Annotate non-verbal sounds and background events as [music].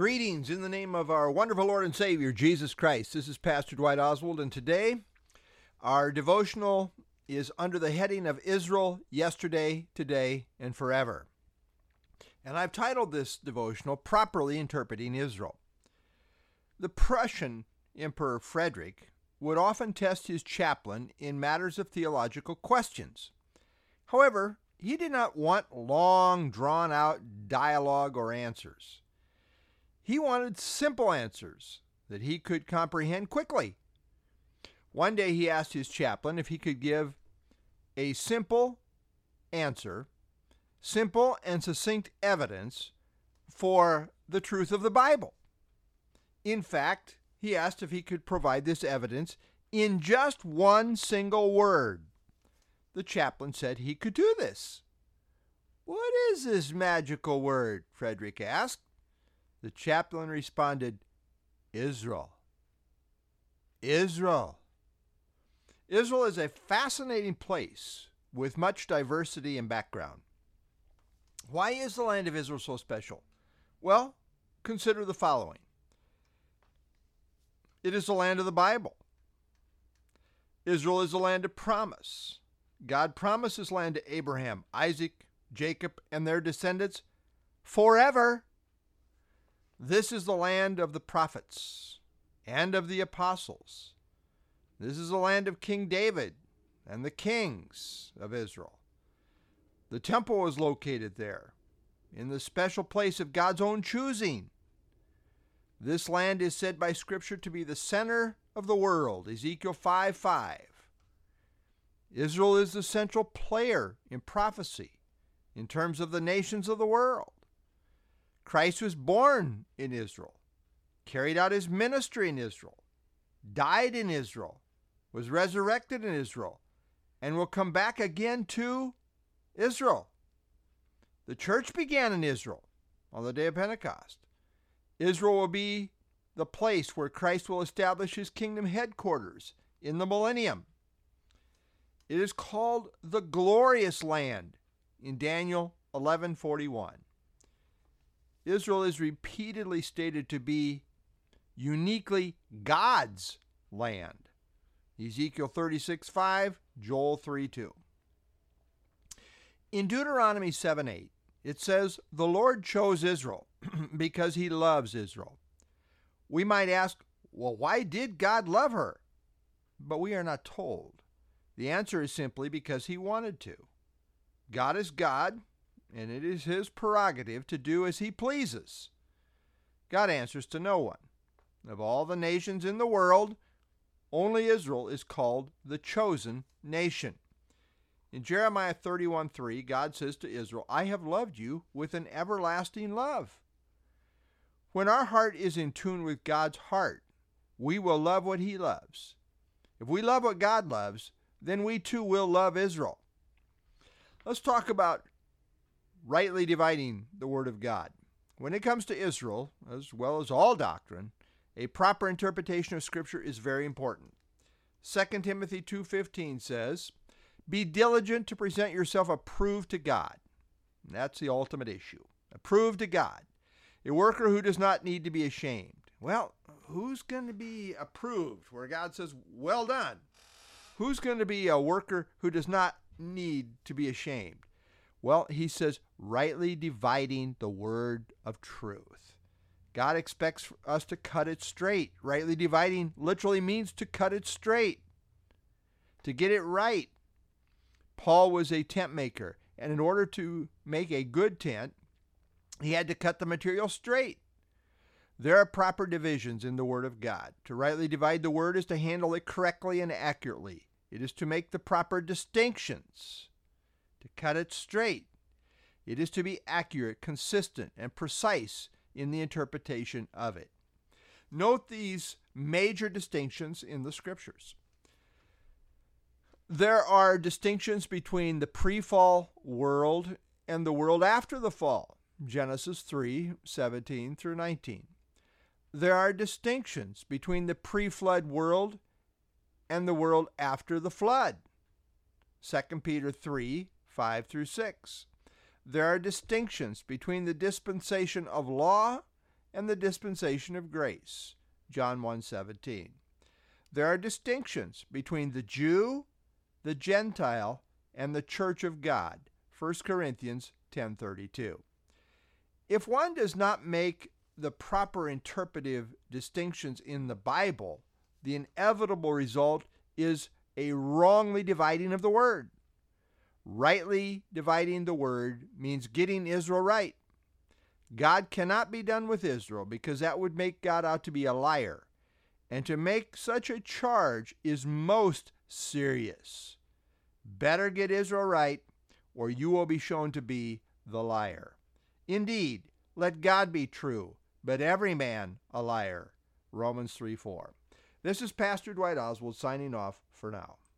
Greetings in the name of our wonderful Lord and Savior, Jesus Christ. This is Pastor Dwight Oswald, and today our devotional is under the heading of Israel yesterday, today, and forever. And I've titled this devotional Properly Interpreting Israel. The Prussian Emperor Frederick would often test his chaplain in matters of theological questions. However, he did not want long, drawn out dialogue or answers. He wanted simple answers that he could comprehend quickly. One day he asked his chaplain if he could give a simple answer, simple and succinct evidence for the truth of the Bible. In fact, he asked if he could provide this evidence in just one single word. The chaplain said he could do this. What is this magical word? Frederick asked. The chaplain responded, Israel. Israel. Israel is a fascinating place with much diversity and background. Why is the land of Israel so special? Well, consider the following it is the land of the Bible. Israel is the land of promise. God promises land to Abraham, Isaac, Jacob, and their descendants forever. This is the land of the prophets and of the apostles. This is the land of King David and the kings of Israel. The temple is located there, in the special place of God's own choosing. This land is said by Scripture to be the center of the world, Ezekiel 5 5. Israel is the central player in prophecy in terms of the nations of the world. Christ was born in Israel, carried out his ministry in Israel, died in Israel, was resurrected in Israel, and will come back again to Israel. The church began in Israel on the day of Pentecost. Israel will be the place where Christ will establish his kingdom headquarters in the millennium. It is called the glorious land in Daniel 11:41. Israel is repeatedly stated to be uniquely God's land. Ezekiel 36:5, Joel 3:2. In Deuteronomy 7:8, it says, "The Lord chose Israel [clears throat] because he loves Israel." We might ask, well, why did God love her? But we are not told. The answer is simply because he wanted to. God is God, and it is his prerogative to do as he pleases. God answers to no one. Of all the nations in the world, only Israel is called the chosen nation. In Jeremiah 31 3, God says to Israel, I have loved you with an everlasting love. When our heart is in tune with God's heart, we will love what he loves. If we love what God loves, then we too will love Israel. Let's talk about rightly dividing the Word of God. When it comes to Israel, as well as all doctrine, a proper interpretation of Scripture is very important. 2 Timothy 2:15 says, "Be diligent to present yourself approved to God." And that's the ultimate issue. Approved to God. A worker who does not need to be ashamed. Well, who's going to be approved where God says, "Well done"? Who's going to be a worker who does not need to be ashamed? Well, he says, rightly dividing the word of truth. God expects us to cut it straight. Rightly dividing literally means to cut it straight, to get it right. Paul was a tent maker, and in order to make a good tent, he had to cut the material straight. There are proper divisions in the Word of God. To rightly divide the Word is to handle it correctly and accurately. It is to make the proper distinctions, cut it straight. It is to be accurate, consistent, and precise in the interpretation of it. Note these major distinctions in the scriptures. There are distinctions between the pre fall world and the world after the fall. Genesis 3 17 through 19. There are distinctions between the pre flood world and the world after the flood. 2 Peter 3 5 through 6. There are distinctions between the dispensation of law and the dispensation of grace. John 1:17. There are distinctions between the Jew, the Gentile, and the church of God. 1 Corinthians 10:32. If one does not make the proper interpretive distinctions in the Bible, the inevitable result is a wrongly dividing of the word. Rightly dividing the word means getting Israel right. God cannot be done with Israel because that would make God out to be a liar. And to make such a charge is most serious. Better get Israel right, or you will be shown to be the liar. Indeed, let God be true, but every man a liar. Romans 3 4. This is Pastor Dwight Oswald signing off for now.